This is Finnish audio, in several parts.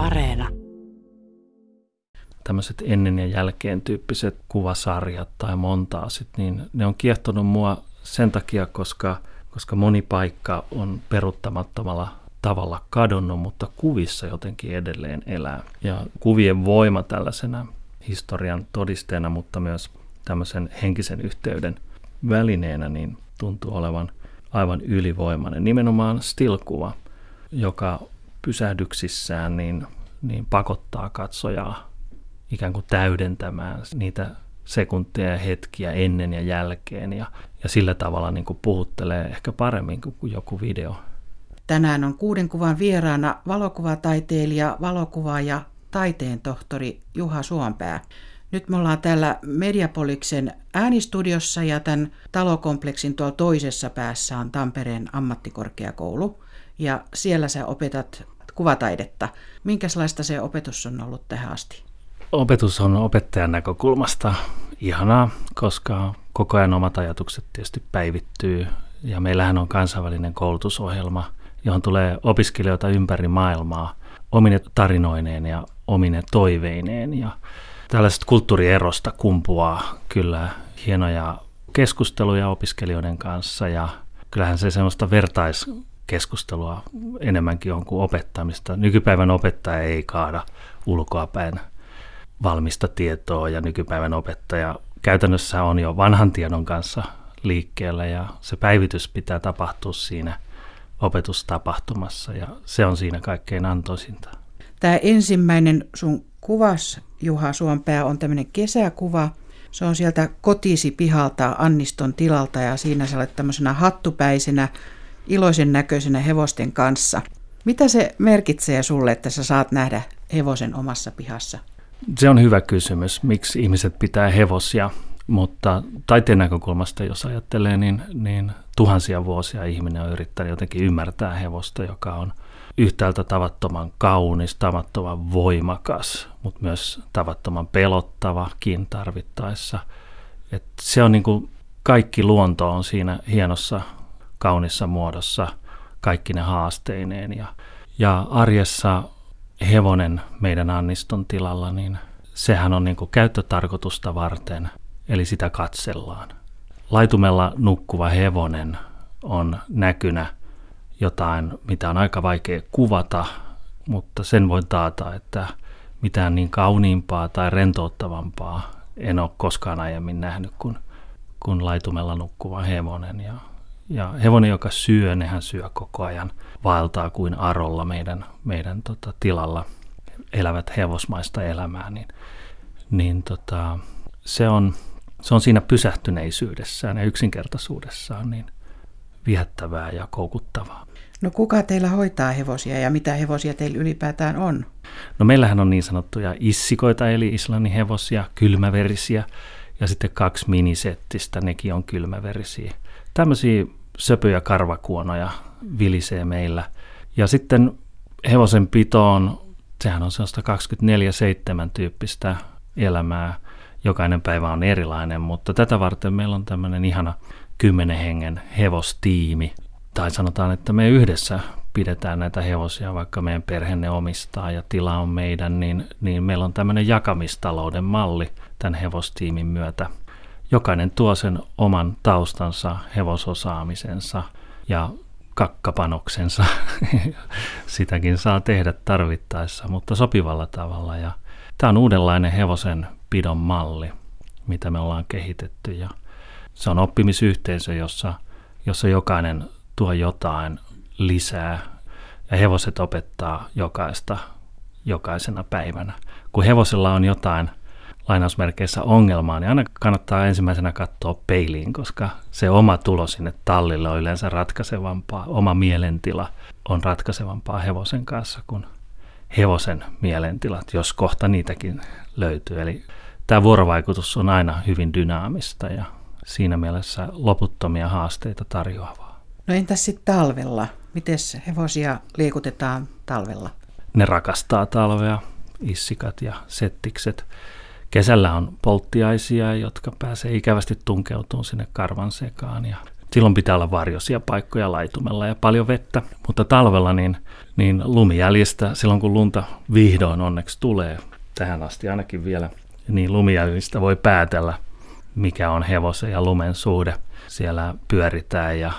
Areena. Tämmöiset ennen ja jälkeen tyyppiset kuvasarjat tai montaasit, niin ne on kiehtonut mua sen takia, koska, koska moni paikka on peruttamattomalla tavalla kadonnut, mutta kuvissa jotenkin edelleen elää. Ja kuvien voima tällaisena historian todisteena, mutta myös tämmöisen henkisen yhteyden välineenä, niin tuntuu olevan aivan ylivoimainen. Nimenomaan still-kuva, joka pysähdyksissään niin, niin pakottaa katsojaa ikään kuin täydentämään niitä sekuntia ja hetkiä ennen ja jälkeen ja, ja sillä tavalla niin kuin puhuttelee ehkä paremmin kuin joku video. Tänään on kuuden kuvan vieraana valokuvataiteilija, valokuvaaja, taiteen tohtori Juha Suompää. Nyt me ollaan täällä Mediapoliksen äänistudiossa ja tämän talokompleksin tuolla toisessa päässä on Tampereen ammattikorkeakoulu ja siellä sä opetat kuvataidetta. Minkälaista se opetus on ollut tähän asti? Opetus on opettajan näkökulmasta ihanaa, koska koko ajan omat ajatukset tietysti päivittyy ja meillähän on kansainvälinen koulutusohjelma, johon tulee opiskelijoita ympäri maailmaa omine tarinoineen ja omine toiveineen ja tällaisesta kulttuurierosta kumpuaa kyllä hienoja keskusteluja opiskelijoiden kanssa ja kyllähän se semmoista vertaiskeskustelua enemmänkin on kuin opettamista. Nykypäivän opettaja ei kaada ulkoapäin valmista tietoa ja nykypäivän opettaja käytännössä on jo vanhan tiedon kanssa liikkeellä ja se päivitys pitää tapahtua siinä opetustapahtumassa ja se on siinä kaikkein antoisinta. Tämä ensimmäinen sun kuvas, Juha Suompää, on tämmöinen kesäkuva. Se on sieltä kotisi pihalta Anniston tilalta ja siinä sä olet tämmöisenä hattupäisenä, iloisen näköisenä hevosten kanssa. Mitä se merkitsee sulle, että sä saat nähdä hevosen omassa pihassa? Se on hyvä kysymys, miksi ihmiset pitää hevosia, mutta taiteen näkökulmasta, jos ajattelee, niin, niin tuhansia vuosia ihminen on yrittänyt jotenkin ymmärtää hevosta, joka on yhtäältä tavattoman kaunis, tavattoman voimakas, mutta myös tavattoman pelottavakin tarvittaessa. Et se on niin kuin kaikki luonto on siinä hienossa, kaunissa muodossa, kaikki ne haasteineen. Ja, ja arjessa hevonen meidän anniston tilalla, niin sehän on niin kuin käyttötarkoitusta varten, eli sitä katsellaan. Laitumella nukkuva hevonen on näkynä jotain, mitä on aika vaikea kuvata, mutta sen voin taata, että mitään niin kauniimpaa tai rentouttavampaa en ole koskaan aiemmin nähnyt kuin, kuin laitumella nukkuva hevonen. Ja, ja hevonen, joka syö, nehän syö koko ajan, vaeltaa kuin arolla meidän, meidän tota, tilalla elävät hevosmaista elämää, niin, niin tota, se, on, se on siinä pysähtyneisyydessään ja yksinkertaisuudessaan niin viehättävää ja koukuttavaa. No kuka teillä hoitaa hevosia ja mitä hevosia teillä ylipäätään on? No meillähän on niin sanottuja issikoita eli islannin hevosia, kylmäverisiä ja sitten kaksi minisettistä, nekin on kylmäverisiä. Tämmöisiä söpöjä karvakuonoja vilisee meillä. Ja sitten hevosen pitoon, sehän on sellaista 24-7 tyyppistä elämää. Jokainen päivä on erilainen, mutta tätä varten meillä on tämmöinen ihana kymmenen hengen hevostiimi, tai sanotaan, että me yhdessä pidetään näitä hevosia, vaikka meidän perhe omistaa ja tila on meidän, niin, niin meillä on tämmöinen jakamistalouden malli tämän hevostiimin myötä. Jokainen tuo sen oman taustansa, hevososaamisensa ja kakkapanoksensa. Sitäkin saa tehdä tarvittaessa, mutta sopivalla tavalla. Ja tämä on uudenlainen hevosen pidon malli, mitä me ollaan kehitetty. Ja se on oppimisyhteisö, jossa, jossa jokainen tuo jotain lisää ja hevoset opettaa jokaista jokaisena päivänä. Kun hevosella on jotain lainausmerkeissä ongelmaa, niin aina kannattaa ensimmäisenä katsoa peiliin, koska se oma tulo sinne tallille on yleensä ratkaisevampaa. Oma mielentila on ratkaisevampaa hevosen kanssa kuin hevosen mielentilat, jos kohta niitäkin löytyy. Eli tämä vuorovaikutus on aina hyvin dynaamista ja siinä mielessä loputtomia haasteita tarjoavaa. No entäs sitten talvella? Miten hevosia liikutetaan talvella? Ne rakastaa talvea, issikat ja settikset. Kesällä on polttiaisia, jotka pääsee ikävästi tunkeutumaan sinne karvan sekaan. Ja silloin pitää olla varjoisia paikkoja laitumella ja paljon vettä, mutta talvella niin, niin lumijäljistä, silloin kun lunta vihdoin onneksi tulee, tähän asti ainakin vielä, niin lumijäljistä voi päätellä, mikä on hevosen ja lumen suhde. Siellä pyöritään ja,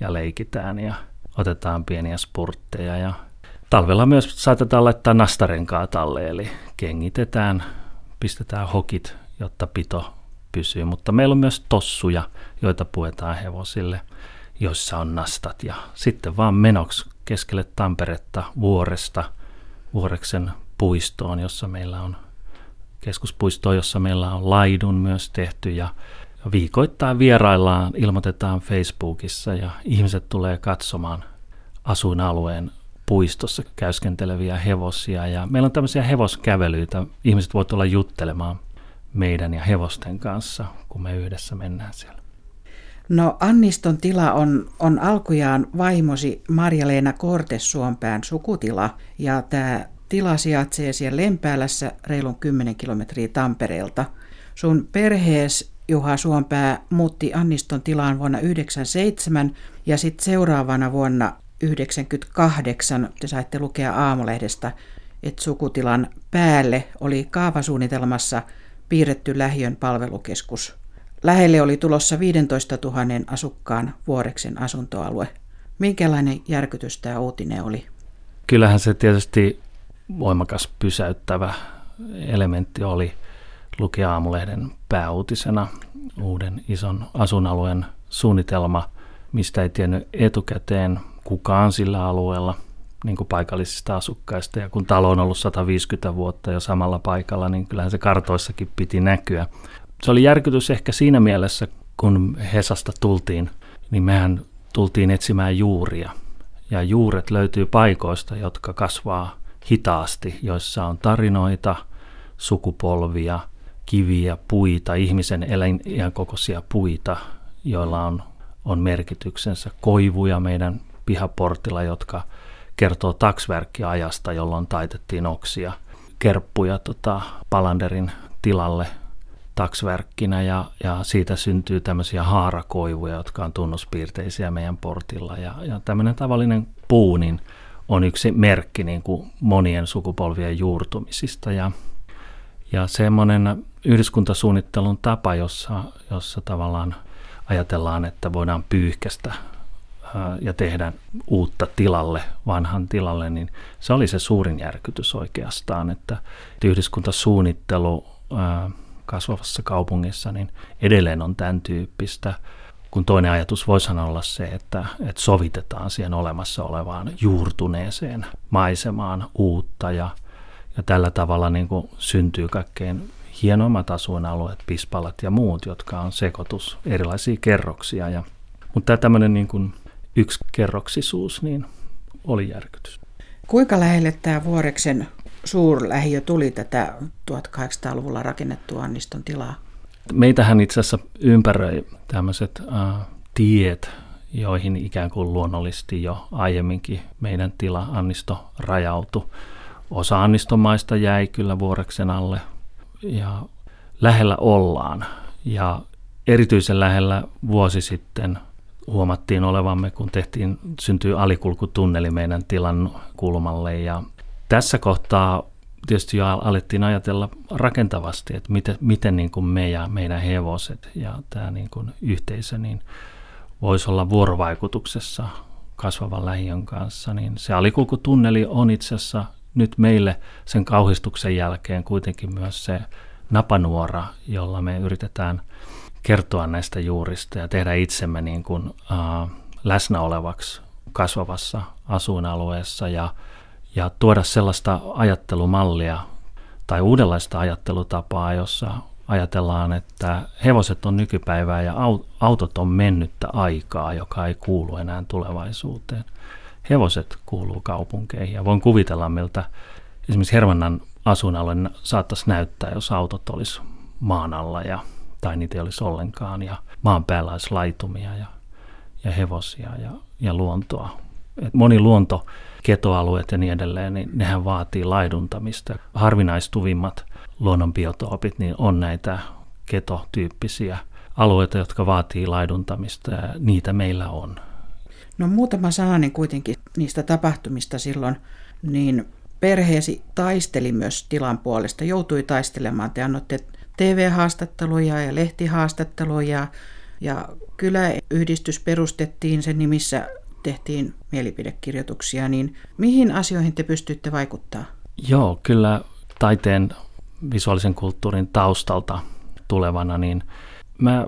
ja leikitään ja otetaan pieniä spurtteja ja talvella myös saatetaan laittaa nastarenkaa talle, eli kengitetään, pistetään hokit, jotta pito pysyy, mutta meillä on myös tossuja, joita puetaan hevosille, joissa on nastat. Ja sitten vaan menoksi keskelle Tamperetta vuoresta, vuoreksen puistoon, jossa meillä on keskuspuistoon, jossa meillä on laidun myös tehty. Ja viikoittain vieraillaan, ilmoitetaan Facebookissa ja ihmiset tulee katsomaan asuinalueen puistossa käyskenteleviä hevosia ja meillä on tämmöisiä hevoskävelyitä. Ihmiset voivat olla juttelemaan meidän ja hevosten kanssa, kun me yhdessä mennään siellä. No Anniston tila on, on alkujaan vaimosi Marja-Leena Kortessuonpään sukutila ja tämä tila sijaitsee siellä Lempäälässä reilun 10 kilometriä Tampereelta. Sun perhees Juha Suompää muutti Anniston tilaan vuonna 1997 ja sitten seuraavana vuonna 1998 te saitte lukea aamulehdestä, että sukutilan päälle oli kaavasuunnitelmassa – piirretty lähiön palvelukeskus. Lähelle oli tulossa 15 000 asukkaan vuoreksen asuntoalue. Minkälainen järkytys tämä uutinen oli? Kyllähän se tietysti voimakas pysäyttävä elementti oli lukea aamulehden pääuutisena uuden ison asuinalueen suunnitelma, mistä ei tiennyt etukäteen kukaan sillä alueella – niin kuin paikallisista asukkaista. Ja kun talo on ollut 150 vuotta jo samalla paikalla, niin kyllähän se kartoissakin piti näkyä. Se oli järkytys ehkä siinä mielessä, kun Hesasta tultiin, niin mehän tultiin etsimään juuria. Ja juuret löytyy paikoista, jotka kasvaa hitaasti, joissa on tarinoita, sukupolvia, kiviä, puita, ihmisen eläiniän kokoisia puita, joilla on, on merkityksensä. Koivuja meidän pihaportilla, jotka kertoo taksverkkiajasta, jolloin taitettiin oksia, kerppuja tota, Palanderin tilalle taksverkkinä ja, ja siitä syntyy tämmöisiä haarakoivuja, jotka on tunnuspiirteisiä meidän portilla. Ja, ja tämmöinen tavallinen puu niin on yksi merkki niin kuin monien sukupolvien juurtumisista. Ja, ja semmoinen yhdyskuntasuunnittelun tapa, jossa, jossa tavallaan ajatellaan, että voidaan pyyhkästä ja tehdä uutta tilalle, vanhan tilalle, niin se oli se suurin järkytys oikeastaan, että yhdyskuntasuunnittelu kasvavassa kaupungissa niin edelleen on tämän tyyppistä, kun toinen ajatus voisi olla se, että, että sovitetaan siihen olemassa olevaan juurtuneeseen maisemaan uutta ja, ja tällä tavalla niin kuin syntyy kaikkein hienoimmat asuinalueet, pispalat ja muut, jotka on sekoitus erilaisia kerroksia. Ja, mutta tämä tämmöinen niin kuin yksikerroksisuus, niin oli järkytys. Kuinka lähelle tämä Vuoreksen suurlähiö tuli tätä 1800-luvulla rakennettua Anniston tilaa? Meitähän itse asiassa ympäröi tämmöiset äh, tiet, joihin ikään kuin luonnollisesti jo aiemminkin meidän tila Annisto rajautui. Osa Annistomaista jäi kyllä Vuoreksen alle ja lähellä ollaan. Ja erityisen lähellä vuosi sitten huomattiin olevamme, kun tehtiin, syntyi alikulkutunneli meidän tilan kulmalle. Ja tässä kohtaa tietysti jo alettiin ajatella rakentavasti, että miten, miten niin kuin me ja meidän hevoset ja tämä niin kuin yhteisö niin voisi olla vuorovaikutuksessa kasvavan lähiön kanssa. Niin se alikulkutunneli on itse asiassa nyt meille sen kauhistuksen jälkeen kuitenkin myös se napanuora, jolla me yritetään – kertoa näistä juurista ja tehdä itsemme niin kuin, uh, läsnä olevaksi kasvavassa asuinalueessa ja, ja tuoda sellaista ajattelumallia tai uudenlaista ajattelutapaa, jossa ajatellaan, että hevoset on nykypäivää ja autot on mennyttä aikaa, joka ei kuulu enää tulevaisuuteen. Hevoset kuuluu kaupunkeihin ja voin kuvitella, miltä esimerkiksi Hermannan asuinalue saattaisi näyttää, jos autot olisi maan alla ja tai niitä ei olisi ollenkaan, ja maan päällä olisi laitumia ja, ja hevosia ja, ja luontoa. Et moni luonto, ketoalueet ja niin edelleen, niin nehän vaatii laiduntamista. Harvinaistuvimmat luonnonbiotoopit niin on näitä ketotyyppisiä alueita, jotka vaatii laiduntamista ja niitä meillä on. No muutama sananen kuitenkin niistä tapahtumista silloin, niin perheesi taisteli myös tilan puolesta, joutui taistelemaan. Te annoitte TV-haastatteluja ja lehtihaastatteluja. Ja kyläyhdistys perustettiin sen nimissä tehtiin mielipidekirjoituksia, niin mihin asioihin te pystyitte vaikuttaa? Joo, kyllä taiteen visuaalisen kulttuurin taustalta tulevana, niin mä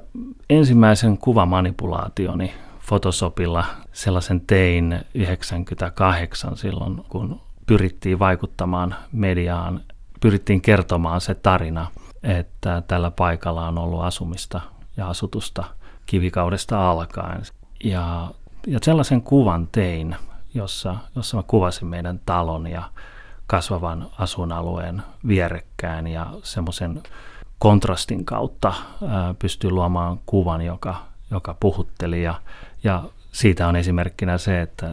ensimmäisen kuvamanipulaationi Photoshopilla sellaisen tein 98 silloin, kun pyrittiin vaikuttamaan mediaan, pyrittiin kertomaan se tarina, että tällä paikalla on ollut asumista ja asutusta kivikaudesta alkaen. Ja, ja sellaisen kuvan tein, jossa, jossa mä kuvasin meidän talon ja kasvavan asuinalueen vierekkään ja semmoisen kontrastin kautta pystyy luomaan kuvan, joka, joka puhutteli ja, ja siitä on esimerkkinä se, että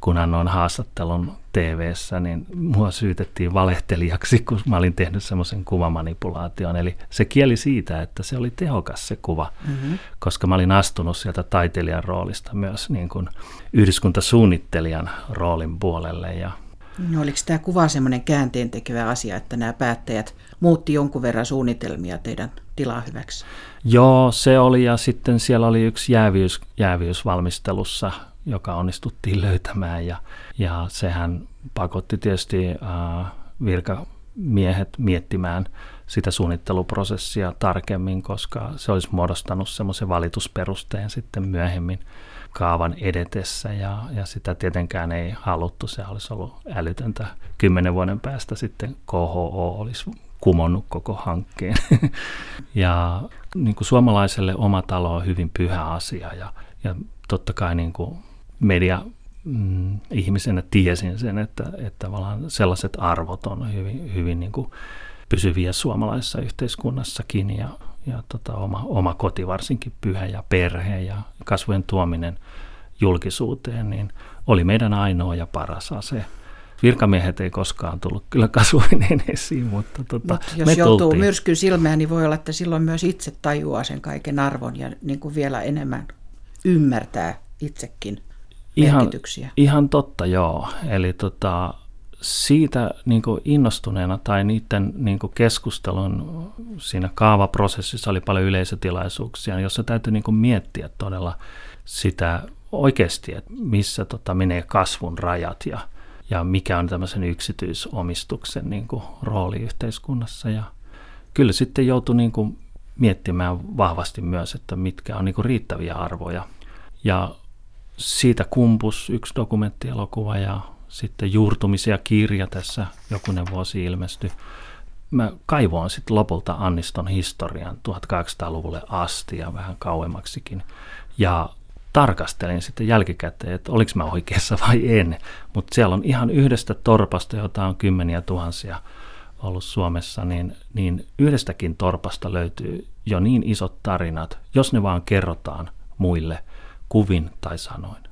kun annoin haastattelun tv niin mua syytettiin valehtelijaksi, kun mä olin tehnyt semmoisen kuvamanipulaation. Eli se kieli siitä, että se oli tehokas se kuva, mm-hmm. koska mä olin astunut sieltä taiteilijan roolista myös niin kuin yhdyskuntasuunnittelijan roolin puolelle. Ja No oliko tämä kuva semmoinen käänteen tekevä asia, että nämä päättäjät muutti jonkun verran suunnitelmia teidän tilaa hyväksi? Joo, se oli ja sitten siellä oli yksi jäävyys, jäävyysvalmistelussa, joka onnistuttiin löytämään ja, ja sehän pakotti tietysti äh, virkamiehet miettimään sitä suunnitteluprosessia tarkemmin, koska se olisi muodostanut semmoisen valitusperusteen sitten myöhemmin kaavan edetessä ja, ja sitä tietenkään ei haluttu. Se olisi ollut älytöntä. Kymmenen vuoden päästä sitten KHO olisi kumonnut koko hankkeen. ja niin kuin suomalaiselle oma talo on hyvin pyhä asia ja, ja totta kai niin kuin media mm, ihmisenä tiesin sen, että, että sellaiset arvot on hyvin, hyvin niin kuin pysyviä suomalaisessa yhteiskunnassakin ja, ja tota, oma, oma koti varsinkin pyhä ja perhe ja kasvojen tuominen julkisuuteen, niin oli meidän ainoa ja paras ase. Virkamiehet ei koskaan tullut kyllä kasvoineen esiin, mutta tota, Mut jos me joutuu tultiin. myrskyn silmään, niin voi olla, että silloin myös itse tajuaa sen kaiken arvon ja niin kuin vielä enemmän ymmärtää itsekin ihan, merkityksiä. Ihan totta, joo. Eli tota, siitä niin innostuneena tai niiden niin keskustelun siinä kaavaprosessissa oli paljon yleisötilaisuuksia, jossa täytyy niin miettiä todella sitä oikeasti, että missä tota menee kasvun rajat ja, ja mikä on tämmöisen yksityisomistuksen niin kuin rooli yhteiskunnassa. Ja kyllä sitten joutui niin kuin miettimään vahvasti myös, että mitkä on niin kuin riittäviä arvoja. Ja siitä kumpus yksi dokumenttielokuva ja sitten juurtumisia kirja tässä jokunen vuosi ilmestyi. Mä kaivoin sitten lopulta Anniston historian 1800-luvulle asti ja vähän kauemmaksikin. Ja tarkastelin sitten jälkikäteen, että oliko mä oikeassa vai en. Mutta siellä on ihan yhdestä torpasta, jota on kymmeniä tuhansia ollut Suomessa, niin, niin yhdestäkin torpasta löytyy jo niin isot tarinat, jos ne vaan kerrotaan muille kuvin tai sanoin.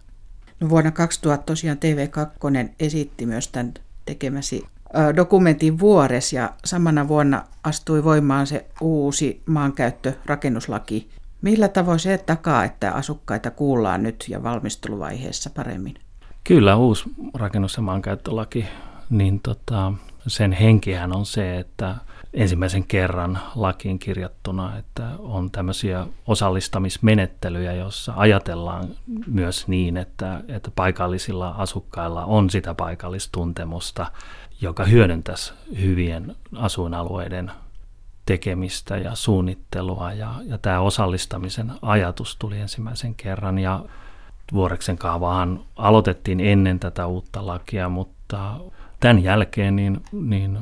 No vuonna 2000 tosiaan TV2 esitti myös tämän tekemäsi dokumentin vuores ja samana vuonna astui voimaan se uusi maankäyttörakennuslaki. Millä tavoin se takaa, että asukkaita kuullaan nyt ja valmisteluvaiheessa paremmin? Kyllä, uusi rakennus- ja maankäyttölaki, niin tota, sen henkihän on se, että ensimmäisen kerran lakiin kirjattuna, että on tämmöisiä osallistamismenettelyjä, joissa ajatellaan myös niin, että, että paikallisilla asukkailla on sitä paikallistuntemusta, joka hyödyntäisi hyvien asuinalueiden tekemistä ja suunnittelua. Ja, ja tämä osallistamisen ajatus tuli ensimmäisen kerran ja Vuoreksen kaavaahan aloitettiin ennen tätä uutta lakia, mutta tämän jälkeen niin, niin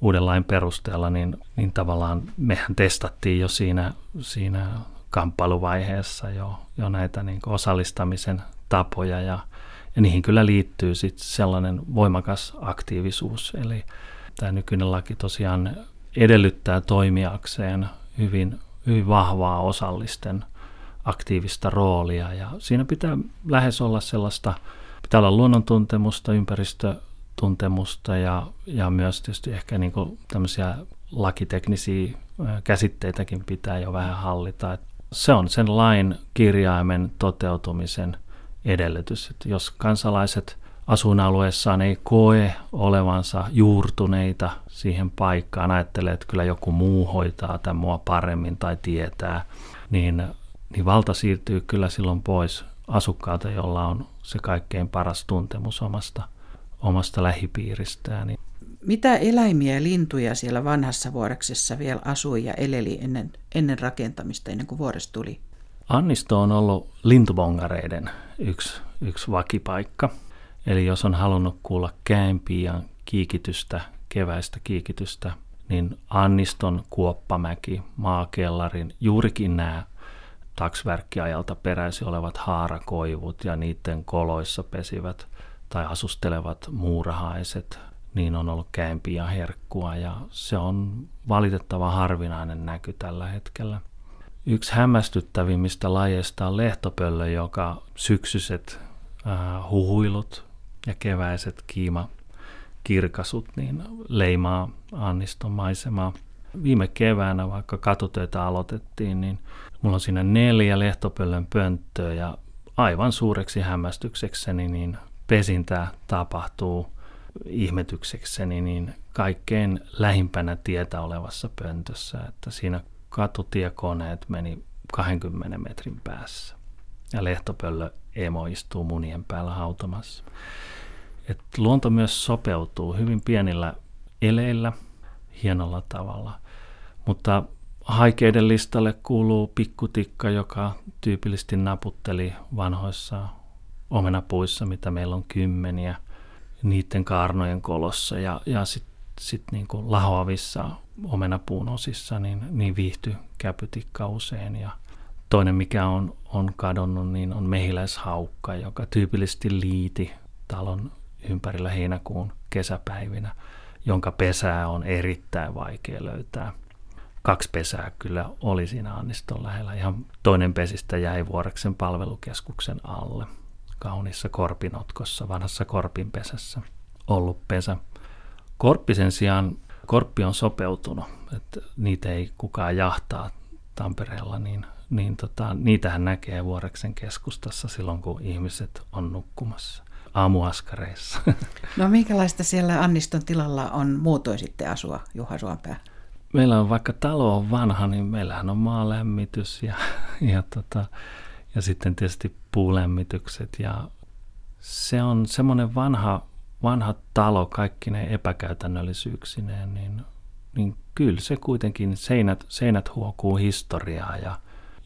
uuden lain perusteella, niin, niin tavallaan mehän testattiin jo siinä, siinä kamppailuvaiheessa jo, jo näitä niin osallistamisen tapoja ja, ja niihin kyllä liittyy sitten sellainen voimakas aktiivisuus. Eli tämä nykyinen laki tosiaan edellyttää toimijakseen hyvin, hyvin vahvaa osallisten aktiivista roolia ja siinä pitää lähes olla sellaista, pitää olla luonnontuntemusta, ympäristö tuntemusta ja, ja myös tietysti ehkä niin kuin tämmöisiä lakiteknisiä käsitteitäkin pitää jo vähän hallita. Et se on sen lain kirjaimen toteutumisen edellytys. Että jos kansalaiset asuinalueessaan ei koe olevansa juurtuneita siihen paikkaan, ajattelee, että kyllä joku muu hoitaa tämän mua paremmin tai tietää, niin, niin valta siirtyy kyllä silloin pois asukkaalta, jolla on se kaikkein paras tuntemus omasta, omasta lähipiiristään. Niin mitä eläimiä ja lintuja siellä vanhassa vuoreksessa vielä asui ja eleli ennen, ennen rakentamista, ennen kuin vuores tuli? Annisto on ollut lintubongareiden yksi, yksi vakipaikka. Eli jos on halunnut kuulla käempiä kiikitystä, keväistä kiikitystä, niin Anniston kuoppamäki, maakellarin, juurikin nämä taksverkkiajalta peräisin olevat haarakoivut ja niiden koloissa pesivät tai asustelevat muurahaiset, niin on ollut käempiä herkkua ja se on valitettava harvinainen näky tällä hetkellä. Yksi hämmästyttävimmistä lajeista on lehtopöllö, joka syksyiset äh, huhuilut ja keväiset kiima kirkasut niin leimaa Anniston maisemaa. Viime keväänä, vaikka katutöitä aloitettiin, niin mulla on siinä neljä lehtopöllön pönttöä ja aivan suureksi hämmästyksekseni niin pesintää tapahtuu ihmetyksekseni niin kaikkein lähimpänä tietä olevassa pöntössä, että siinä katutiekoneet meni 20 metrin päässä ja lehtopöllö emo istuu munien päällä hautomassa. Et luonto myös sopeutuu hyvin pienillä eleillä hienolla tavalla, mutta haikeiden listalle kuuluu pikkutikka, joka tyypillisesti naputteli vanhoissa omenapuissa, mitä meillä on kymmeniä, niiden kaarnojen kolossa ja, ja sitten sit niin lahoavissa omenapuun osissa niin, niin viihty käpytikka usein ja toinen mikä on, on kadonnut niin on mehiläishaukka, joka tyypillisesti liiti talon ympärillä heinäkuun kesäpäivinä, jonka pesää on erittäin vaikea löytää. Kaksi pesää kyllä oli siinä Anniston lähellä. Ihan toinen pesistä jäi Vuoreksen palvelukeskuksen alle kaunissa korpinotkossa, vanhassa korpinpesässä ollut pesä. Korppisen sijaan korppi on sopeutunut, että niitä ei kukaan jahtaa Tampereella, niin, niin tota, niitähän näkee Vuoreksen keskustassa silloin, kun ihmiset on nukkumassa aamuaskareissa. No minkälaista siellä Anniston tilalla on muutoin sitten asua, Juha Suompää? Meillä on vaikka talo on vanha, niin meillähän on maalämmitys ja, ja, tota, ja sitten tietysti puulämmitykset. Ja se on semmoinen vanha, vanha talo kaikki ne epäkäytännöllisyyksineen, niin, niin kyllä se kuitenkin seinät, seinät huokuu historiaa ja,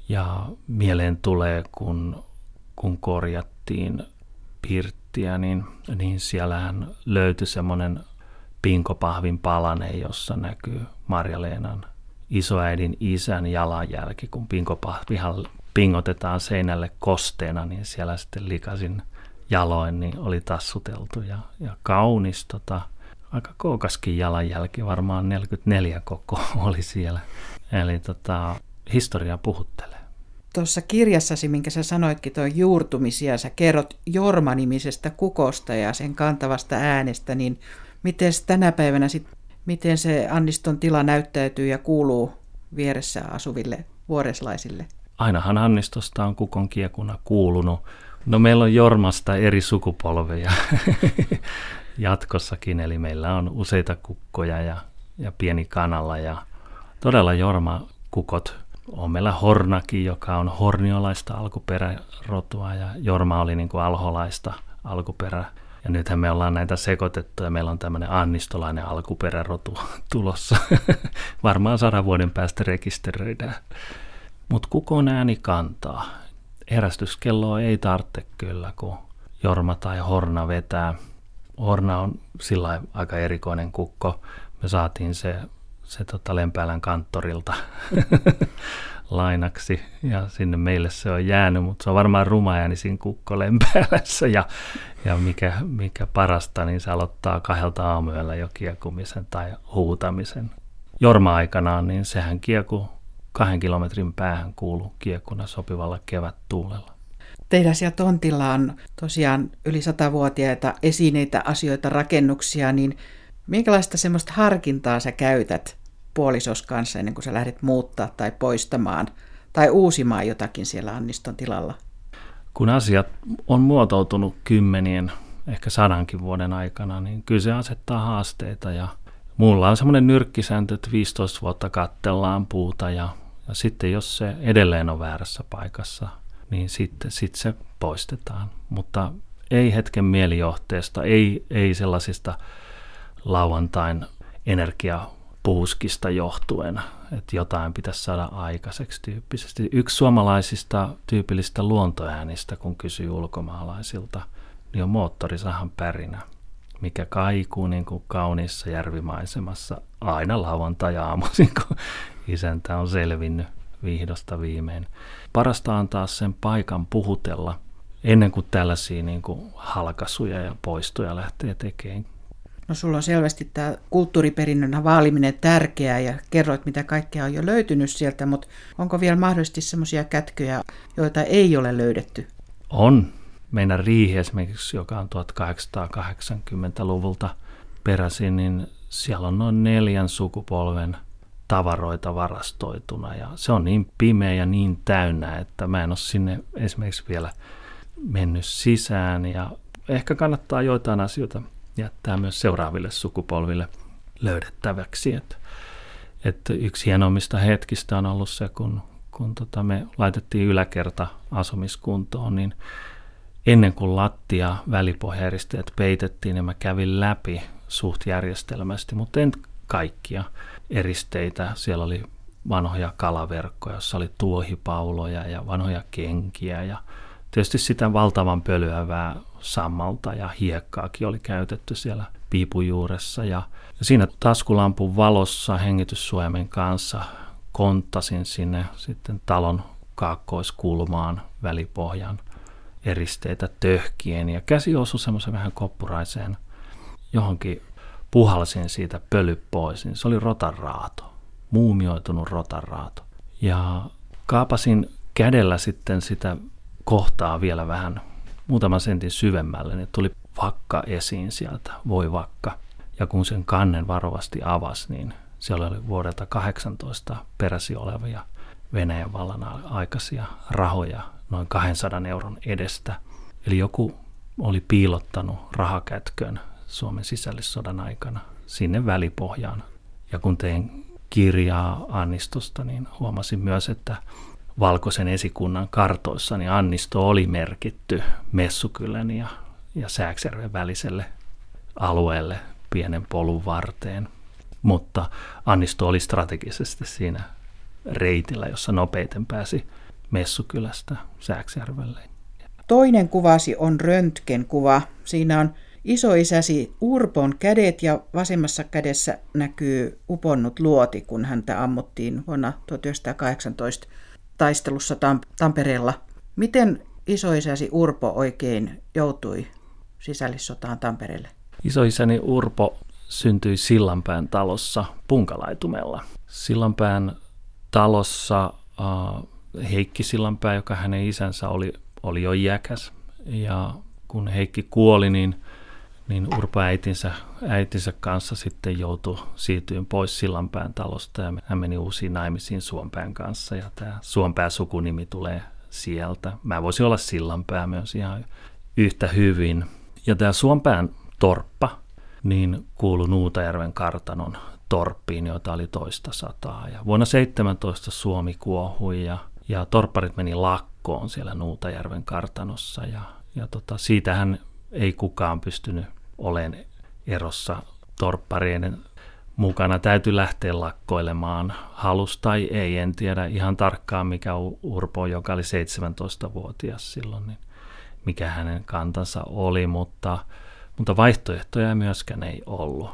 ja mieleen tulee, kun, kun korjattiin pirttiä, niin, niin siellähän löytyi semmoinen pinkopahvin palane, jossa näkyy Marja-Leenan isoäidin isän jalanjälki, kun pinkopahvihan pingotetaan seinälle kosteena, niin siellä sitten likasin jaloin niin oli tassuteltu ja, ja kaunis tota, aika kookaskin jalanjälki, varmaan 44 koko oli siellä. Eli tota, historia puhuttelee. Tuossa kirjassasi, minkä sä sanoitkin, tuo juurtumisia, sä kerrot Jorma-nimisestä kukosta ja sen kantavasta äänestä, niin miten tänä päivänä sit, miten se Anniston tila näyttäytyy ja kuuluu vieressä asuville vuoreslaisille? Ainahan Annistosta on kukon kiekuna kuulunut. No meillä on Jormasta eri sukupolveja jatkossakin, eli meillä on useita kukkoja ja, ja pieni kanalla ja todella Jorma kukot on meillä Hornaki, joka on horniolaista alkuperärotua ja Jorma oli niin kuin alholaista alkuperä. Ja nythän me ollaan näitä sekoitettu ja meillä on tämmöinen annistolainen alkuperärotu tulossa. Varmaan sadan vuoden päästä rekisteröidään. Mutta kukon ääni kantaa. Herästyskelloa ei tarvitse kyllä, kun Jorma tai Horna vetää. Horna on sillä aika erikoinen kukko. Me saatiin se se tota Lempäälän kanttorilta lainaksi ja sinne meille se on jäänyt, mutta se on varmaan rumaäänisin kukko Lempäälässä ja, ja mikä, mikä parasta, niin se aloittaa kahdelta aamuyöllä jo kiekumisen tai huutamisen. Jorma-aikanaan, niin sehän kieku kahden kilometrin päähän kuulu kiekuna sopivalla kevättuulella. Teidän siellä tontilla on tosiaan yli satavuotiaita esineitä, asioita, rakennuksia, niin Minkälaista semmoista harkintaa sä käytät puolisos kanssa ennen kuin sä lähdet muuttaa tai poistamaan tai uusimaan jotakin siellä Anniston tilalla? Kun asiat on muotoutunut kymmenien, ehkä sadankin vuoden aikana, niin kyllä se asettaa haasteita ja mulla on semmoinen nyrkkisääntö, että 15 vuotta kattellaan puuta ja, ja sitten jos se edelleen on väärässä paikassa, niin sitten sit se poistetaan. Mutta ei hetken mielijohteesta, ei, ei sellaisista lauantain energiapuuskista johtuen, että jotain pitäisi saada aikaiseksi tyyppisesti. Yksi suomalaisista tyypillistä luontoäänistä, kun kysyy ulkomaalaisilta, niin on moottorisahan pärinä, mikä kaikuu niin kuin kauniissa järvimaisemassa aina lauantai-aamuisin, kun isäntä on selvinnyt vihdosta viimein. Parasta antaa sen paikan puhutella ennen kuin tällaisia niin kuin halkaisuja ja poistoja lähtee tekemään. No sulla on selvästi tämä kulttuuriperinnön vaaliminen tärkeää ja kerroit, mitä kaikkea on jo löytynyt sieltä, mutta onko vielä mahdollisesti sellaisia kätköjä, joita ei ole löydetty? On. Meidän riihi esimerkiksi, joka on 1880-luvulta peräisin, niin siellä on noin neljän sukupolven tavaroita varastoituna ja se on niin pimeä ja niin täynnä, että mä en ole sinne esimerkiksi vielä mennyt sisään ja ehkä kannattaa joitain asioita jättää myös seuraaville sukupolville löydettäväksi. Että, että yksi hienoimmista hetkistä on ollut se, kun, kun tota me laitettiin yläkerta asumiskuntoon, niin ennen kuin lattia välipohjäristeet peitettiin, niin mä kävin läpi suht järjestelmästi, mutta en kaikkia eristeitä. Siellä oli vanhoja kalaverkkoja, jossa oli tuohipauloja ja vanhoja kenkiä ja tietysti sitä valtavan pölyävää sammalta ja hiekkaakin oli käytetty siellä piipujuuressa. Ja siinä taskulampun valossa hengityssuojamen kanssa konttasin sinne sitten talon kaakkoiskulmaan välipohjan eristeitä töhkien ja käsi osui semmoisen vähän koppuraiseen johonkin puhalsin siitä pöly pois, niin se oli rotaraato, muumioitunut rotaraato. Ja kaapasin kädellä sitten sitä kohtaa vielä vähän muutaman sentin syvemmälle, niin tuli vakka esiin sieltä, voi vakka. Ja kun sen kannen varovasti avasi, niin siellä oli vuodelta 18 peräsi olevia Venäjän vallan aikaisia rahoja noin 200 euron edestä. Eli joku oli piilottanut rahakätkön Suomen sisällissodan aikana sinne välipohjaan. Ja kun tein kirjaa Annistosta, niin huomasin myös, että valkoisen esikunnan kartoissa, niin Annisto oli merkitty Messukylän ja, ja Sääksjärven väliselle alueelle pienen polun varteen. Mutta Annisto oli strategisesti siinä reitillä, jossa nopeiten pääsi Messukylästä Sääksjärvelle. Toinen kuvasi on röntgenkuva. Siinä on isoisäsi Urpon kädet ja vasemmassa kädessä näkyy uponnut luoti, kun häntä ammuttiin vuonna 1918 taistelussa Tamp- Tampereella. Miten isoisäsi Urpo oikein joutui sisällissotaan Tampereelle? Isoisäni Urpo syntyi Sillanpään talossa Punkalaitumella. Sillanpään talossa uh, Heikki Sillanpää, joka hänen isänsä oli, oli jo iäkäs. Ja kun Heikki kuoli, niin, niin Urpo äitinsä, äitinsä kanssa sitten joutui siirtymään pois Sillanpään talosta ja hän meni uusiin naimisiin Suompään kanssa ja tämä Suompää sukunimi tulee sieltä. Mä voisin olla Sillanpää myös ihan yhtä hyvin. Ja tämä Suompään torppa niin kuului Nuutajärven kartanon torppiin, joita oli toista sataa. Ja vuonna 17 Suomi kuohui ja ja torpparit meni lakkoon siellä Nuutajärven kartanossa ja, ja tota, siitähän ei kukaan pystynyt olemaan erossa torpparien mukana. Täytyy lähteä lakkoilemaan halus tai ei, en tiedä ihan tarkkaan mikä Urpo, joka oli 17-vuotias silloin, niin mikä hänen kantansa oli, mutta, mutta vaihtoehtoja myöskään ei ollut.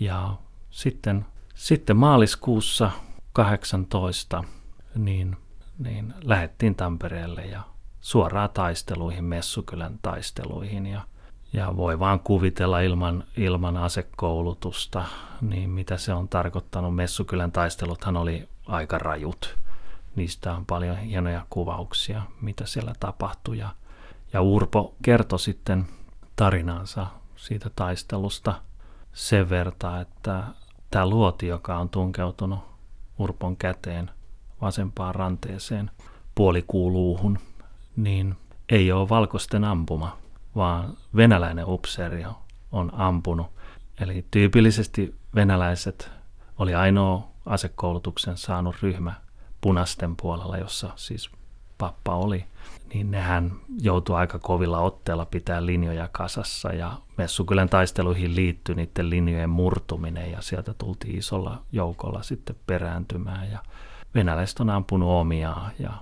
Ja sitten, sitten maaliskuussa 18 niin niin lähdettiin Tampereelle ja suoraan taisteluihin, Messukylän taisteluihin ja, ja voi vaan kuvitella ilman, ilman asekoulutusta, niin mitä se on tarkoittanut. Messukylän taisteluthan oli aika rajut. Niistä on paljon hienoja kuvauksia, mitä siellä tapahtui. Ja, ja Urpo kertoi sitten tarinansa siitä taistelusta sen verta, että tämä luoti, joka on tunkeutunut Urpon käteen – vasempaan ranteeseen puolikuuluuhun, niin ei ole valkoisten ampuma, vaan venäläinen upseeri on ampunut. Eli tyypillisesti venäläiset oli ainoa asekoulutuksen saanut ryhmä punaisten puolella, jossa siis pappa oli, niin nehän joutui aika kovilla otteella pitää linjoja kasassa ja Messukylän taisteluihin liittyi niiden linjojen murtuminen ja sieltä tultiin isolla joukolla sitten perääntymään ja venäläiset on ampunut omiaan ja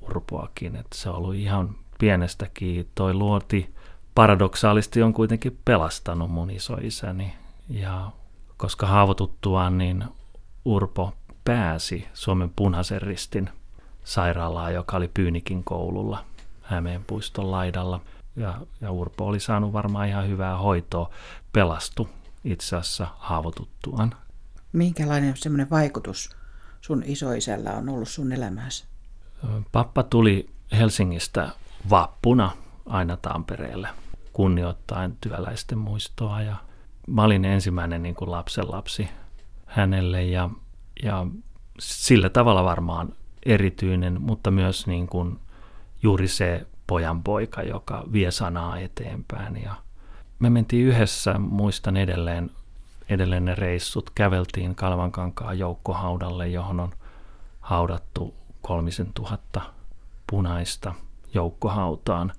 urpoakin, että se on ollut ihan pienestäkin. Toi luoti paradoksaalisti on kuitenkin pelastanut mun isoisäni ja koska haavoituttuaan niin Urpo pääsi Suomen punaisen ristin sairaalaan, joka oli Pyynikin koululla Hämeenpuiston laidalla. Ja, ja Urpo oli saanut varmaan ihan hyvää hoitoa, pelastu itse asiassa haavoituttuaan. Minkälainen semmoinen vaikutus sun isoisällä on ollut sun elämässä? Pappa tuli Helsingistä vappuna aina Tampereelle kunnioittain työläisten muistoa ja mä olin ensimmäinen niin kuin lapsen lapsi hänelle ja, ja sillä tavalla varmaan erityinen, mutta myös niin kuin juuri se pojan poika, joka vie sanaa eteenpäin. Ja me mentiin yhdessä, muistan edelleen, edelleen ne reissut, käveltiin Kalvankankaan joukkohaudalle, johon on haudattu kolmisen tuhatta punaista joukkohautaan.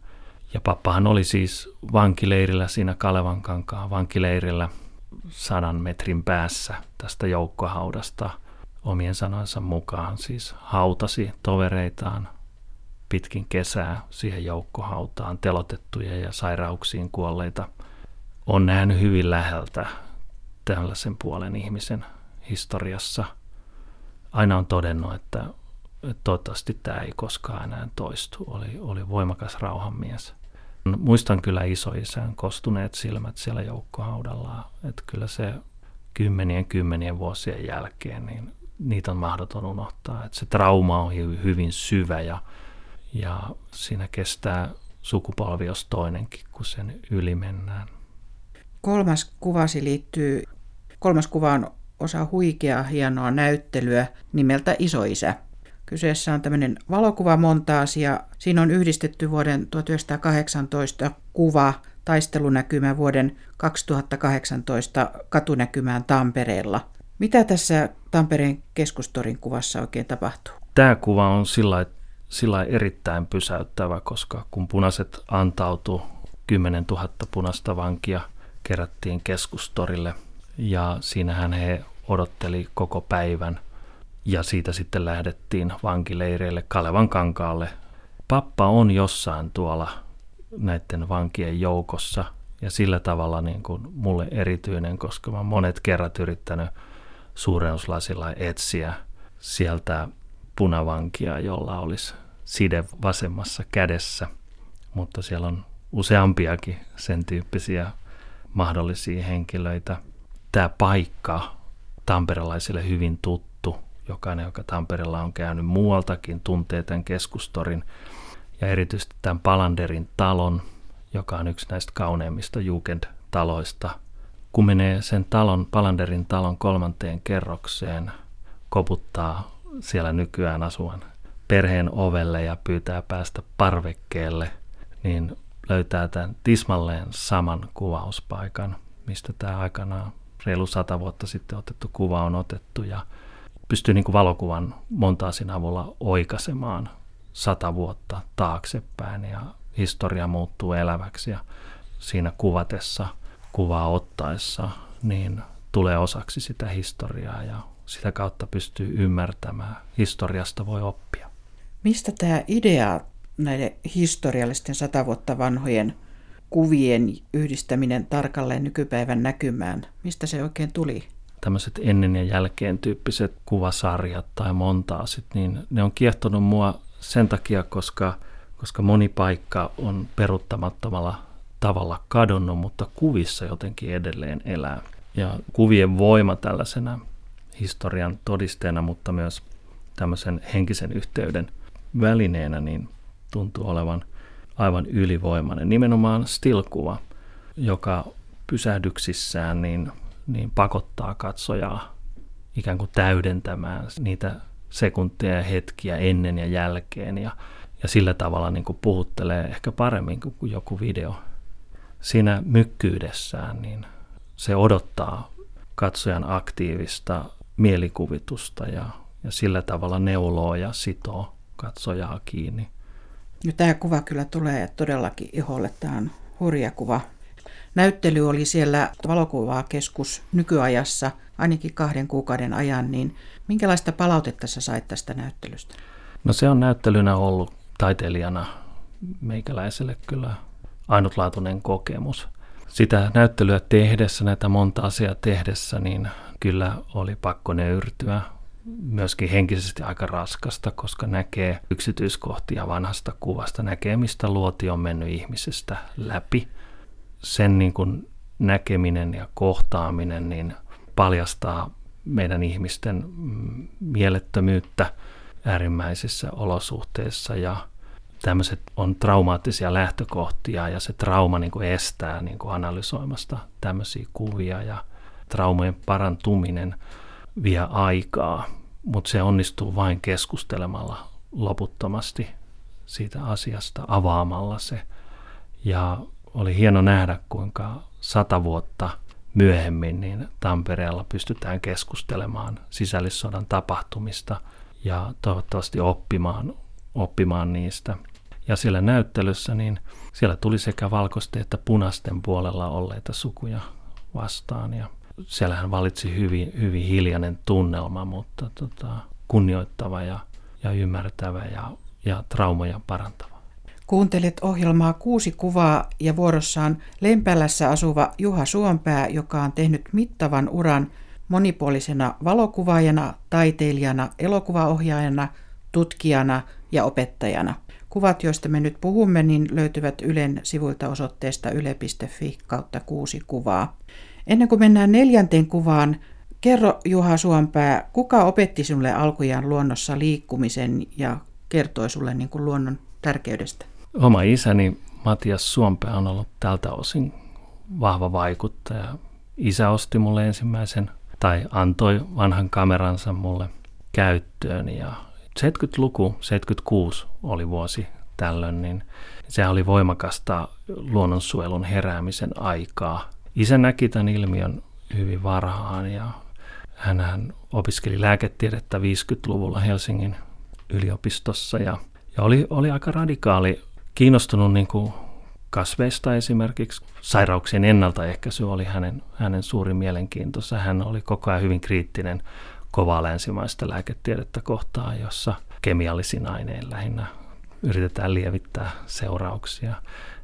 Ja pappahan oli siis vankileirillä siinä Kalevankankaan vankileirillä sadan metrin päässä tästä joukkohaudasta – omien sanoinsa mukaan siis hautasi tovereitaan pitkin kesää siihen joukkohautaan telotettuja ja sairauksiin kuolleita. On nähnyt hyvin läheltä tällaisen puolen ihmisen historiassa. Aina on todennut, että, toivottavasti tämä ei koskaan enää toistu. Oli, oli voimakas rauhanmies. Muistan kyllä isoisän kostuneet silmät siellä joukkohaudalla, että kyllä se kymmenien kymmenien vuosien jälkeen niin niitä on mahdoton unohtaa. Että se trauma on hyvin syvä ja, ja siinä kestää sukupolvi jos toinenkin, kun sen yli mennään. Kolmas kuvasi liittyy, kolmas kuva on osa huikeaa hienoa näyttelyä nimeltä Isoisä. Kyseessä on tämmöinen valokuvamontaasi ja siinä on yhdistetty vuoden 1918 kuva taistelunäkymä vuoden 2018 katunäkymään Tampereella. Mitä tässä Tampereen keskustorin kuvassa oikein tapahtuu? Tämä kuva on sillä, sillä erittäin pysäyttävä, koska kun punaiset antautu 10 000 punaista vankia kerättiin keskustorille ja siinähän he odotteli koko päivän ja siitä sitten lähdettiin vankileireille Kalevan kankaalle. Pappa on jossain tuolla näiden vankien joukossa ja sillä tavalla niin kuin mulle erityinen, koska mä monet kerrat yrittänyt suurennuslasilla etsiä sieltä punavankia, jolla olisi side vasemmassa kädessä, mutta siellä on useampiakin sen tyyppisiä mahdollisia henkilöitä. Tämä paikka tamperelaisille hyvin tuttu. Jokainen, joka Tampereella on käynyt muualtakin, tuntee tämän keskustorin ja erityisesti tämän Palanderin talon, joka on yksi näistä kauneimmista Jugend-taloista – kun menee sen talon, Palanderin talon kolmanteen kerrokseen, koputtaa siellä nykyään asuvan perheen ovelle ja pyytää päästä parvekkeelle, niin löytää tämän tismalleen saman kuvauspaikan, mistä tämä aikanaan reilu sata vuotta sitten otettu kuva on otettu ja pystyy niin kuin valokuvan montaasin avulla oikaisemaan sata vuotta taaksepäin ja historia muuttuu eläväksi ja siinä kuvatessa – kuvaa ottaessa, niin tulee osaksi sitä historiaa ja sitä kautta pystyy ymmärtämään. Historiasta voi oppia. Mistä tämä idea näiden historiallisten sata vuotta vanhojen kuvien yhdistäminen tarkalleen nykypäivän näkymään, mistä se oikein tuli? Tämmöiset ennen ja jälkeen tyyppiset kuvasarjat tai montaasit, niin ne on kiehtonut mua sen takia, koska, koska moni paikka on peruttamattomalla tavalla kadonnut, mutta kuvissa jotenkin edelleen elää. Ja kuvien voima tällaisena historian todisteena, mutta myös tämmöisen henkisen yhteyden välineenä, niin tuntuu olevan aivan ylivoimainen. Nimenomaan still-kuva, joka pysähdyksissään niin, niin pakottaa katsojaa ikään kuin täydentämään niitä sekuntia ja hetkiä ennen ja jälkeen ja, ja sillä tavalla niin kuin puhuttelee ehkä paremmin kuin joku video. Siinä mykkyydessään niin se odottaa katsojan aktiivista mielikuvitusta ja, ja sillä tavalla neuloo ja sitoo katsojaa kiinni. No, tämä kuva kyllä tulee todellakin iholle. Tämä on hurja kuva. Näyttely oli siellä valokuvakeskus nykyajassa ainakin kahden kuukauden ajan, niin minkälaista palautetta sä sait tästä näyttelystä? No se on näyttelynä ollut taiteilijana meikäläiselle kyllä ainutlaatuinen kokemus. Sitä näyttelyä tehdessä, näitä monta asiaa tehdessä, niin kyllä oli pakko nöyrtyä. Myöskin henkisesti aika raskasta, koska näkee yksityiskohtia vanhasta kuvasta, näkee mistä luoti on mennyt ihmisestä läpi. Sen niin kuin näkeminen ja kohtaaminen niin paljastaa meidän ihmisten mm, mielettömyyttä äärimmäisissä olosuhteissa. Ja tämmöiset on traumaattisia lähtökohtia ja se trauma niin kuin estää niin kuin analysoimasta tämmöisiä kuvia. Ja traumojen parantuminen vie aikaa, mutta se onnistuu vain keskustelemalla loputtomasti siitä asiasta, avaamalla se. Ja oli hieno nähdä, kuinka sata vuotta myöhemmin niin Tampereella pystytään keskustelemaan sisällissodan tapahtumista ja toivottavasti oppimaan, oppimaan niistä. Ja siellä näyttelyssä, niin siellä tuli sekä valkoisten että punaisten puolella olleita sukuja vastaan. Ja siellähän valitsi hyvin, hyvin hiljainen tunnelma, mutta tota, kunnioittava ja, ja ymmärtävä ja, ja traumoja parantava. Kuuntelet ohjelmaa Kuusi kuvaa ja vuorossaan Lempälässä asuva Juha Suompää, joka on tehnyt mittavan uran monipuolisena valokuvaajana, taiteilijana, elokuvaohjaajana, tutkijana ja opettajana. Kuvat, joista me nyt puhumme, niin löytyvät Ylen sivuilta osoitteesta yle.fi kautta kuusi kuvaa. Ennen kuin mennään neljänteen kuvaan, kerro Juha Suompää, kuka opetti sinulle alkujaan luonnossa liikkumisen ja kertoi sulle niin kuin luonnon tärkeydestä? Oma isäni Matias Suompää on ollut tältä osin vahva vaikuttaja. Isä osti mulle ensimmäisen tai antoi vanhan kameransa mulle käyttöön ja 70-luku, 76 oli vuosi tällöin, niin se oli voimakasta luonnonsuojelun heräämisen aikaa. Isä näki tämän ilmiön hyvin varhaan ja hän opiskeli lääketiedettä 50-luvulla Helsingin yliopistossa ja, ja oli, oli aika radikaali, kiinnostunut niin kuin kasveista esimerkiksi. Sairauksien ennaltaehkäisy oli hänen, hänen suuri mielenkiintonsa. Hän oli koko ajan hyvin kriittinen kovaa länsimaista lääketiedettä kohtaan, jossa kemiallisin aineen lähinnä yritetään lievittää seurauksia.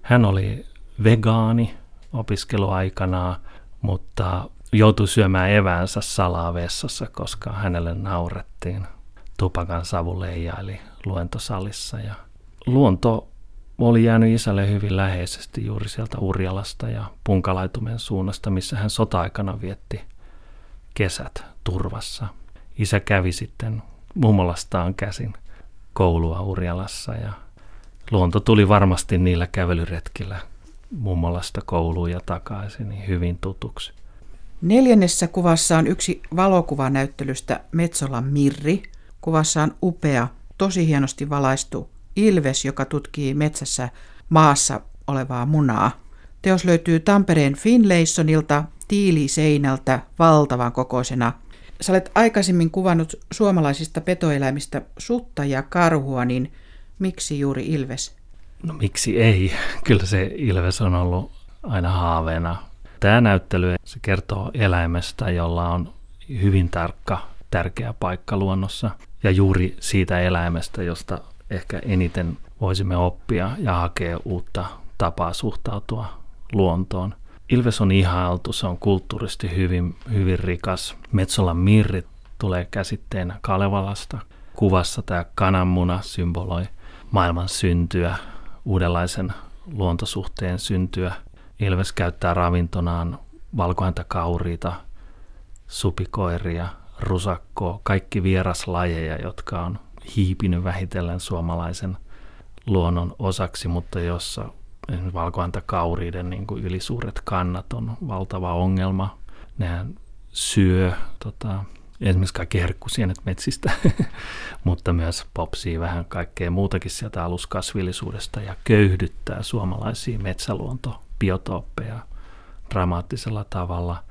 Hän oli vegaani opiskeluaikanaan, mutta joutui syömään eväänsä salaa vessassa, koska hänelle naurettiin. Tupakan savu leijaili luentosalissa ja luonto oli jäänyt isälle hyvin läheisesti juuri sieltä Urjalasta ja Punkalaitumen suunnasta, missä hän sota-aikana vietti kesät turvassa. Isä kävi sitten mummolastaan käsin koulua Urjalassa ja luonto tuli varmasti niillä kävelyretkillä mummolasta kouluun ja takaisin niin hyvin tutuksi. Neljännessä kuvassa on yksi valokuva näyttelystä Metsolan Mirri. Kuvassa on upea, tosi hienosti valaistu ilves, joka tutkii metsässä maassa olevaa munaa. Teos löytyy Tampereen Finlaysonilta tiiliseinältä valtavan kokoisena. Sä olet aikaisemmin kuvannut suomalaisista petoeläimistä sutta ja karhua, niin miksi juuri ilves? No miksi ei? Kyllä se ilves on ollut aina haaveena. Tämä näyttely se kertoo eläimestä, jolla on hyvin tarkka, tärkeä paikka luonnossa. Ja juuri siitä eläimestä, josta ehkä eniten voisimme oppia ja hakea uutta tapaa suhtautua luontoon. Ilves on ihailtu, se on kulttuuristi hyvin, hyvin rikas. Metsolan mirri tulee käsitteenä Kalevalasta. Kuvassa tämä kananmuna symboloi maailman syntyä, uudenlaisen luontosuhteen syntyä. Ilves käyttää ravintonaan valkohäntä kauriita, supikoiria, rusakkoa, kaikki vieraslajeja, jotka on hiipinyt vähitellen suomalaisen luonnon osaksi, mutta jossa valkohäntäkauriiden niin kuin ylisuuret kannat on valtava ongelma. Nehän syö tota, esimerkiksi kaikki herkkusienet metsistä, mutta myös popsii vähän kaikkea muutakin sieltä aluskasvillisuudesta ja köyhdyttää suomalaisia metsäluontobiotooppeja dramaattisella tavalla.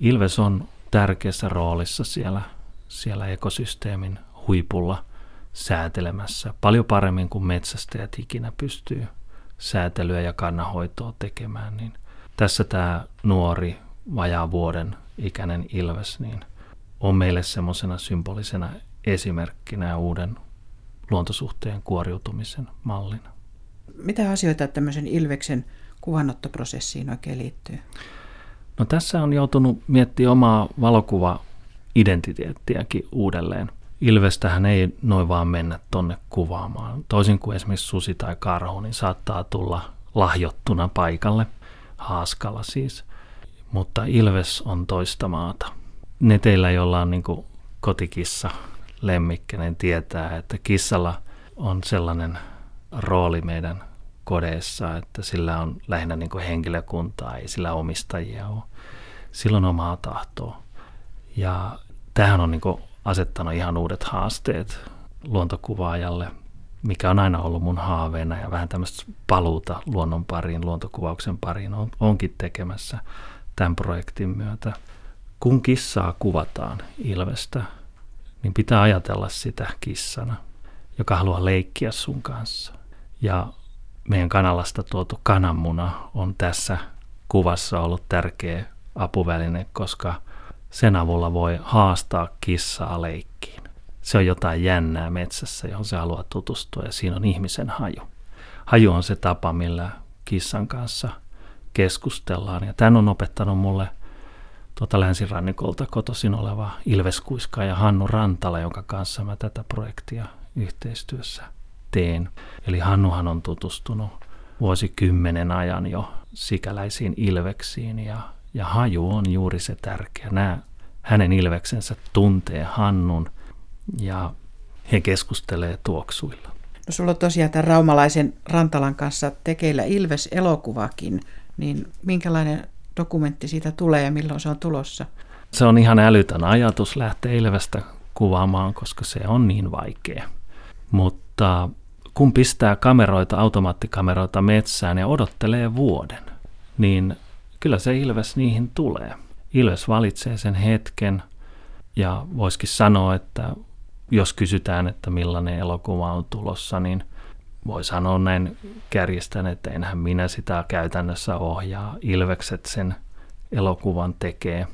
Ilves on tärkeässä roolissa siellä, siellä ekosysteemin huipulla säätelemässä paljon paremmin kuin metsästäjät ikinä pystyy säätelyä ja kannanhoitoa tekemään, niin tässä tämä nuori vajaa vuoden ikäinen Ilves niin on meille semmoisena symbolisena esimerkkinä uuden luontosuhteen kuoriutumisen mallina. Mitä asioita tämmöisen Ilveksen kuvannottoprosessiin oikein liittyy? No tässä on joutunut miettimään omaa valokuva-identiteettiäkin uudelleen. Ilvestähän ei noin vaan mennä tonne kuvaamaan. Toisin kuin esimerkiksi susi tai karhu, niin saattaa tulla lahjottuna paikalle, haaskalla siis. Mutta Ilves on toista maata. Ne teillä, joilla on niin kotikissa lemmikkinen, tietää, että kissalla on sellainen rooli meidän kodeissa, että sillä on lähinnä niin henkilökuntaa, ei sillä omistajia ole. Sillä on omaa tahtoa. Ja tähän on niin asettanut ihan uudet haasteet luontokuvaajalle, mikä on aina ollut mun haaveena ja vähän tämmöistä paluuta luonnon pariin, luontokuvauksen pariin on, onkin tekemässä tämän projektin myötä. Kun kissaa kuvataan Ilvestä, niin pitää ajatella sitä kissana, joka haluaa leikkiä sun kanssa. Ja meidän kanalasta tuotu kananmuna on tässä kuvassa ollut tärkeä apuväline, koska – sen avulla voi haastaa kissaa leikkiin. Se on jotain jännää metsässä, johon se haluaa tutustua ja siinä on ihmisen haju. Haju on se tapa, millä kissan kanssa keskustellaan ja tämän on opettanut mulle tuota länsirannikolta kotoisin oleva Ilveskuiska ja Hannu Rantala, jonka kanssa mä tätä projektia yhteistyössä teen. Eli Hannuhan on tutustunut vuosikymmenen ajan jo sikäläisiin ilveksiin ja ja haju on juuri se tärkeä. Nämä hänen ilveksensä tuntee Hannun ja he keskustelee tuoksuilla. No sulla on tosiaan tämän raumalaisen Rantalan kanssa tekeillä Ilves-elokuvakin, niin minkälainen dokumentti siitä tulee ja milloin se on tulossa? Se on ihan älytön ajatus lähteä Ilvestä kuvaamaan, koska se on niin vaikea. Mutta kun pistää kameroita, automaattikameroita metsään ja odottelee vuoden, niin kyllä se Ilves niihin tulee. Ilves valitsee sen hetken ja voisikin sanoa, että jos kysytään, että millainen elokuva on tulossa, niin voi sanoa näin kärjestän, että enhän minä sitä käytännössä ohjaa. Ilvekset sen elokuvan tekee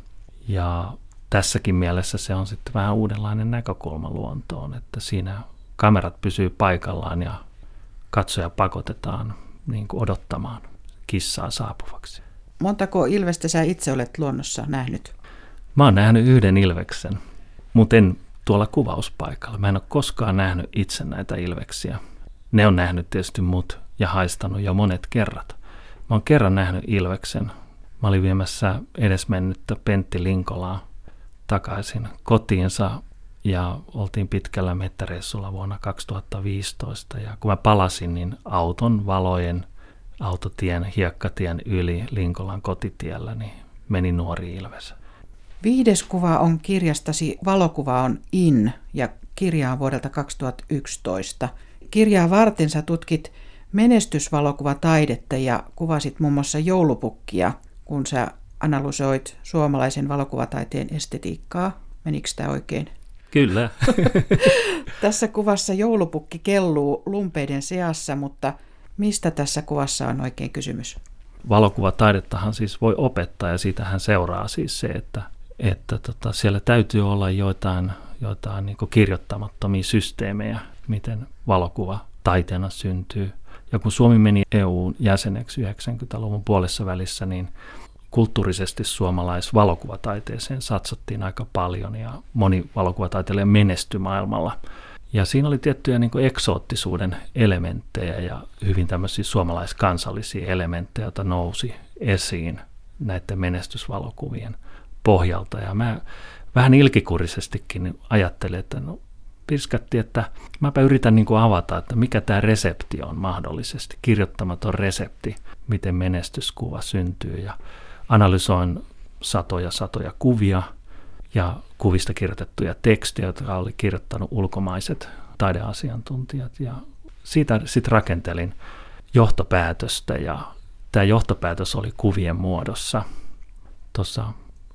ja tässäkin mielessä se on sitten vähän uudenlainen näkökulma luontoon, että siinä kamerat pysyy paikallaan ja katsoja pakotetaan niin kuin odottamaan kissaa saapuvaksi. Montako ilvestä sä itse olet luonnossa nähnyt? Mä oon nähnyt yhden ilveksen, mutta en tuolla kuvauspaikalla. Mä en ole koskaan nähnyt itse näitä ilveksiä. Ne on nähnyt tietysti mut ja haistanut jo monet kerrat. Mä oon kerran nähnyt ilveksen. Mä olin viemässä edesmennyttä Pentti Linkolaa takaisin kotiinsa ja oltiin pitkällä mettäreissulla vuonna 2015. Ja kun mä palasin, niin auton valojen autotien, hiekkatien yli Linkolan kotitiellä, niin meni nuori Ilves. Viides kuva on kirjastasi, valokuva on In ja kirja on vuodelta 2011. Kirjaa varten sä tutkit menestysvalokuvataidetta ja kuvasit muun muassa joulupukkia, kun sä analysoit suomalaisen valokuvataiteen estetiikkaa. Menikö tämä oikein? Kyllä. Tässä kuvassa joulupukki kelluu lumpeiden seassa, mutta Mistä tässä kuvassa on oikein kysymys? Valokuvataidettahan siis voi opettaa ja siitähän seuraa siis se, että, että tota, siellä täytyy olla joitain, joitain niin kirjoittamattomia systeemejä, miten valokuva taiteena syntyy. Ja kun Suomi meni EUn jäseneksi 90-luvun puolessa välissä, niin kulttuurisesti suomalais-valokuvataiteeseen satsattiin aika paljon ja moni valokuvataiteilija menestyi maailmalla – ja siinä oli tiettyjä niin eksoottisuuden elementtejä ja hyvin tämmöisiä suomalaiskansallisia elementtejä, joita nousi esiin näiden menestysvalokuvien pohjalta. Ja mä vähän ilkikurisestikin ajattelin, että no, pirskatti, että mäpä yritän niin kuin avata, että mikä tämä resepti on mahdollisesti, kirjoittamaton resepti, miten menestyskuva syntyy. Ja analysoin satoja satoja kuvia ja kuvista kirjoitettuja tekstejä, jotka oli kirjoittanut ulkomaiset taideasiantuntijat. Ja siitä sitten rakentelin johtopäätöstä ja tämä johtopäätös oli kuvien muodossa tuossa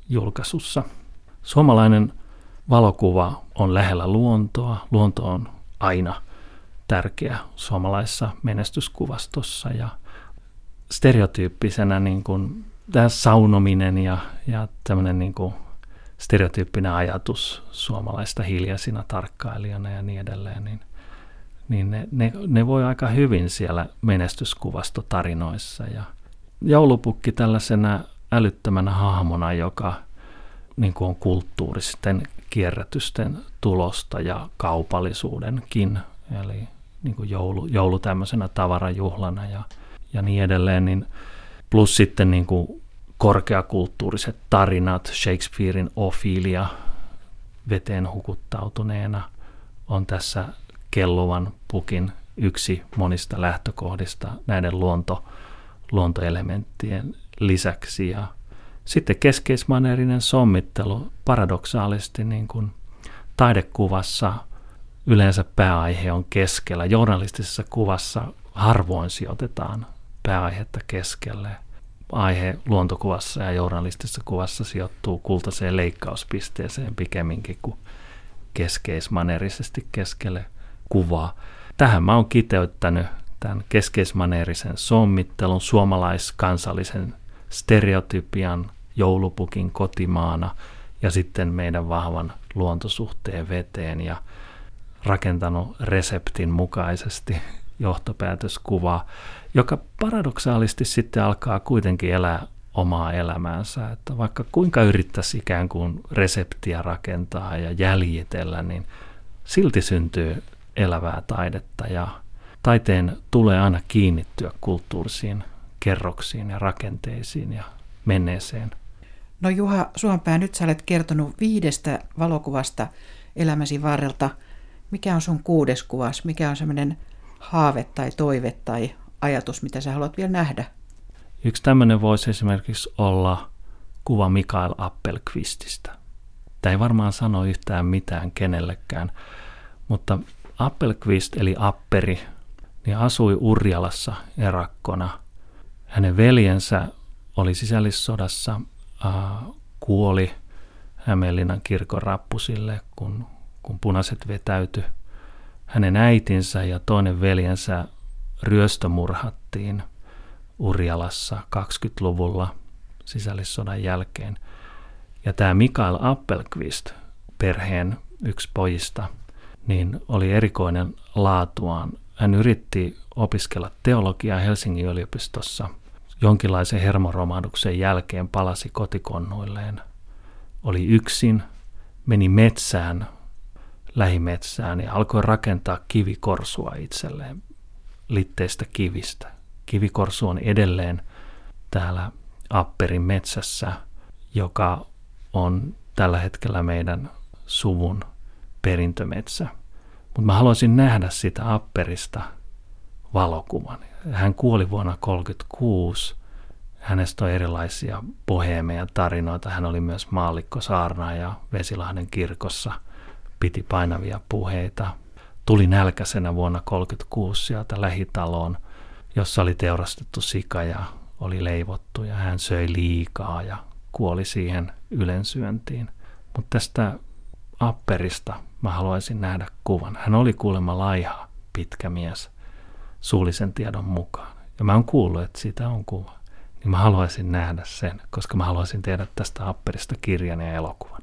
julkaisussa. Suomalainen valokuva on lähellä luontoa. Luonto on aina tärkeä suomalaisessa menestyskuvastossa ja stereotyyppisenä niin kuin, tämä saunominen ja, ja tämmöinen niin kuin stereotyyppinen ajatus suomalaista hiljaisina tarkkailijana ja niin edelleen, niin, niin ne, ne, ne voi aika hyvin siellä menestyskuvastotarinoissa. Ja joulupukki tällaisena älyttömänä hahmona, joka niin kuin on kulttuuristen kierrätysten tulosta ja kaupallisuudenkin, eli niin kuin joulu, joulu tämmöisenä tavarajuhlana ja, ja niin edelleen, niin plus sitten niin kuin korkeakulttuuriset tarinat, Shakespearein Ophelia veteen hukuttautuneena on tässä kelluvan pukin yksi monista lähtökohdista näiden luonto, luontoelementtien lisäksi. Ja sitten keskeismaneerinen sommittelu paradoksaalisesti niin kuin taidekuvassa yleensä pääaihe on keskellä. Journalistisessa kuvassa harvoin sijoitetaan pääaihetta keskelle – aihe luontokuvassa ja journalistisessa kuvassa sijoittuu kultaiseen leikkauspisteeseen pikemminkin kuin keskeismaneerisesti keskelle kuvaa. Tähän mä oon kiteyttänyt tämän keskeismaneerisen sommittelun, suomalaiskansallisen stereotypian, joulupukin kotimaana ja sitten meidän vahvan luontosuhteen veteen ja rakentanut reseptin mukaisesti johtopäätöskuvaa joka paradoksaalisesti sitten alkaa kuitenkin elää omaa elämäänsä. Että vaikka kuinka yrittäisi ikään kuin reseptiä rakentaa ja jäljitellä, niin silti syntyy elävää taidetta ja taiteen tulee aina kiinnittyä kulttuurisiin kerroksiin ja rakenteisiin ja menneeseen. No Juha Suompää, nyt sä olet kertonut viidestä valokuvasta elämäsi varrelta. Mikä on sun kuudes kuvas? Mikä on semmoinen haave tai toive tai ajatus, mitä sä haluat vielä nähdä? Yksi tämmöinen voisi esimerkiksi olla kuva Mikael Appelqvististä. Tämä ei varmaan sano yhtään mitään kenellekään, mutta Appelqvist eli Apperi niin asui Urjalassa erakkona. Hänen veljensä oli sisällissodassa, kuoli Hämeenlinnan kirkon rappusille, kun, kun punaiset vetäytyi. Hänen äitinsä ja toinen veljensä ryöstömurhattiin Urjalassa 20-luvulla sisällissodan jälkeen. Ja tämä Mikael Appelqvist, perheen yksi pojista, niin oli erikoinen laatuaan. Hän yritti opiskella teologiaa Helsingin yliopistossa. Jonkinlaisen hermoromahduksen jälkeen palasi kotikonnuilleen. Oli yksin, meni metsään, lähimetsään ja alkoi rakentaa kivikorsua itselleen litteistä kivistä. Kivikorsu on edelleen täällä Apperin metsässä, joka on tällä hetkellä meidän suvun perintömetsä. Mutta mä haluaisin nähdä sitä Apperista valokuvan. Hän kuoli vuonna 1936. Hänestä on erilaisia pohemeja tarinoita. Hän oli myös maallikko saarna ja Vesilahden kirkossa piti painavia puheita tuli nälkäisenä vuonna 1936 sieltä lähitaloon, jossa oli teurastettu sika ja oli leivottu ja hän söi liikaa ja kuoli siihen ylensyöntiin. Mutta tästä Apperista mä haluaisin nähdä kuvan. Hän oli kuulemma laiha, pitkä mies, suullisen tiedon mukaan. Ja mä oon kuullut, että siitä on kuva. Niin mä haluaisin nähdä sen, koska mä haluaisin tehdä tästä Apperista kirjan ja elokuvan.